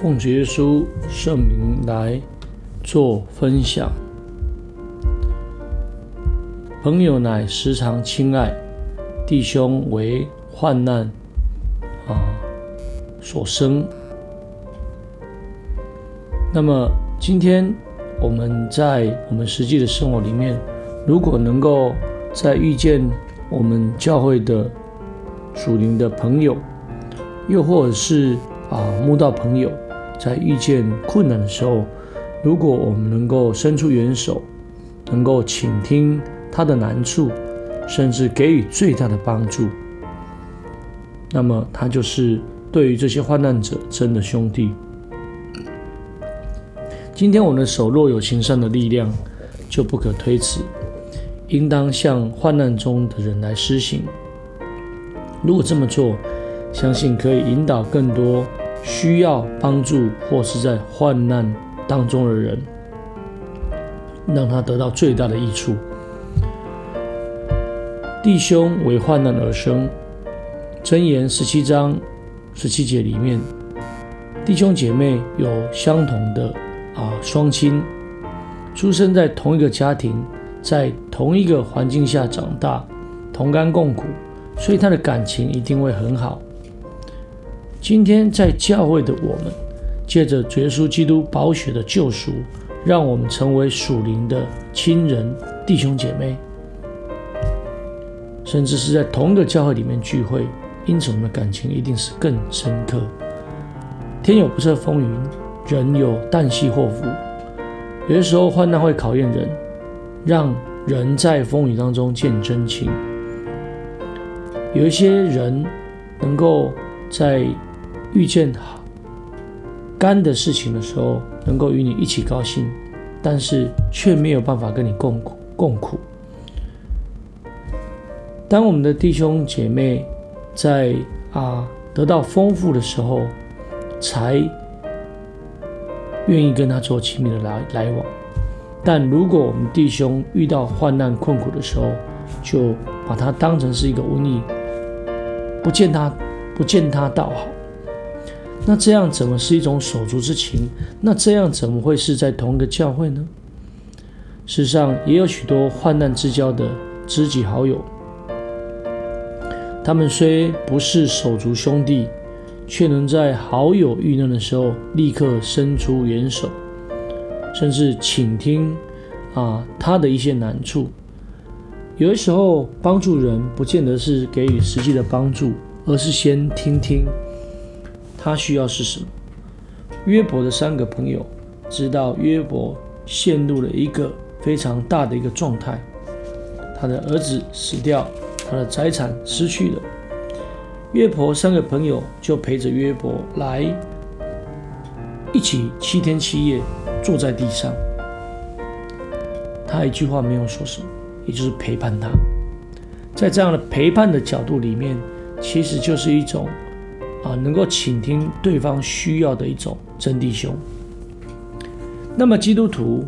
奉主耶稣圣名来做分享。朋友乃时常亲爱，弟兄为患难啊所生。那么今天我们在我们实际的生活里面，如果能够在遇见我们教会的属灵的朋友，又或者是啊慕道朋友，在遇见困难的时候，如果我们能够伸出援手，能够倾听他的难处，甚至给予最大的帮助，那么他就是对于这些患难者真的兄弟。今天我们的手若有行善的力量，就不可推辞，应当向患难中的人来施行。如果这么做，相信可以引导更多需要帮助或是在患难当中的人，让他得到最大的益处。弟兄为患难而生，箴言十七章十七节里面，弟兄姐妹有相同的。啊，双亲出生在同一个家庭，在同一个环境下长大，同甘共苦，所以他的感情一定会很好。今天在教会的我们，借着耶稣基督宝血的救赎，让我们成为属灵的亲人、弟兄姐妹，甚至是在同一个教会里面聚会，因此我们的感情一定是更深刻。天有不测风云。人有旦夕祸福，有的时候患难会考验人，让人在风雨当中见真情。有一些人能够在遇见好干的事情的时候，能够与你一起高兴，但是却没有办法跟你共苦共苦。当我们的弟兄姐妹在啊得到丰富的时候，才。愿意跟他做亲密的来来往，但如果我们弟兄遇到患难困苦的时候，就把他当成是一个瘟疫，不见他不见他倒好，那这样怎么是一种手足之情？那这样怎么会是在同一个教会呢？世上也有许多患难之交的知己好友，他们虽不是手足兄弟。却能在好友遇难的时候立刻伸出援手，甚至倾听啊他的一些难处。有的时候帮助人不见得是给予实际的帮助，而是先听听他需要是什么。约伯的三个朋友知道约伯陷入了一个非常大的一个状态，他的儿子死掉，他的财产失去了。约伯三个朋友就陪着约伯来，一起七天七夜坐在地上。他一句话没有说什么，也就是陪伴他。在这样的陪伴的角度里面，其实就是一种啊，能够倾听对方需要的一种真弟兄。那么基督徒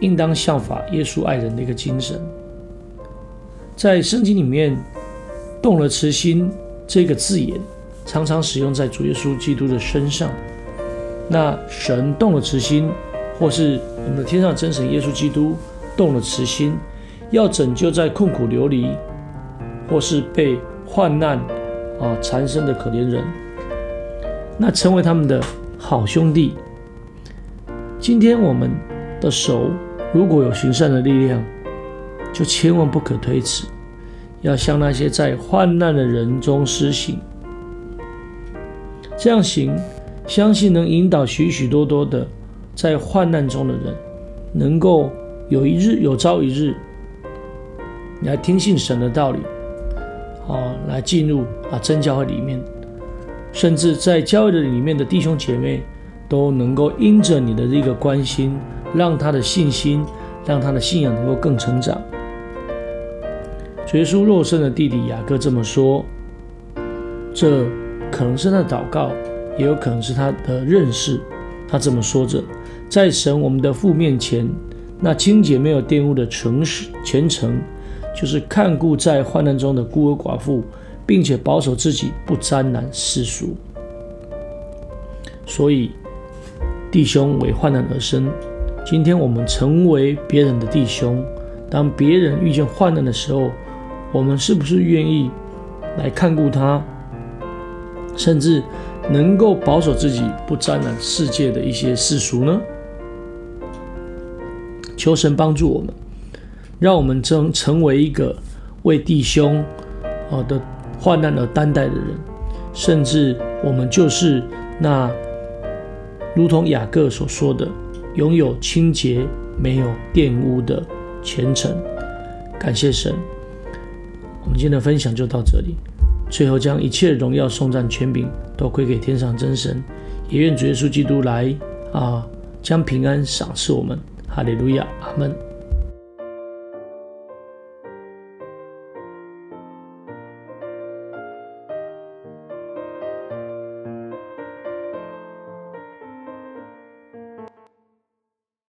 应当效法耶稣爱人的一个精神，在圣经里面动了慈心。这个字眼常常使用在主耶稣基督的身上。那神动了慈心，或是我们的天上真神耶稣基督动了慈心，要拯救在困苦流离或是被患难啊缠身的可怜人，那成为他们的好兄弟。今天我们的手如果有行善的力量，就千万不可推辞。要向那些在患难的人中施行，这样行，相信能引导许许多多的在患难中的人，能够有一日有朝一日来听信神的道理，啊，来进入啊真教会里面，甚至在教会的里面的弟兄姐妹都能够因着你的这个关心，让他的信心，让他的信仰能够更成长。耶稣肉身的弟弟雅各这么说，这可能是他的祷告，也有可能是他的认识。他这么说着，在神我们的父面前，那清洁没有玷污的诚实虔诚，就是看顾在患难中的孤儿寡妇，并且保守自己不沾染世俗。所以，弟兄为患难而生。今天我们成为别人的弟兄，当别人遇见患难的时候，我们是不是愿意来看顾他，甚至能够保守自己不沾染世界的一些世俗呢？求神帮助我们，让我们成成为一个为弟兄啊的患难而担待的人，甚至我们就是那如同雅各所说的，拥有清洁、没有玷污的虔诚。感谢神，我们今天的分享就到这里。最后，将一切荣耀、颂赞、权柄都归给天上真神，也愿主耶稣基督来啊，将平安赏赐我们。哈利路亚，阿门。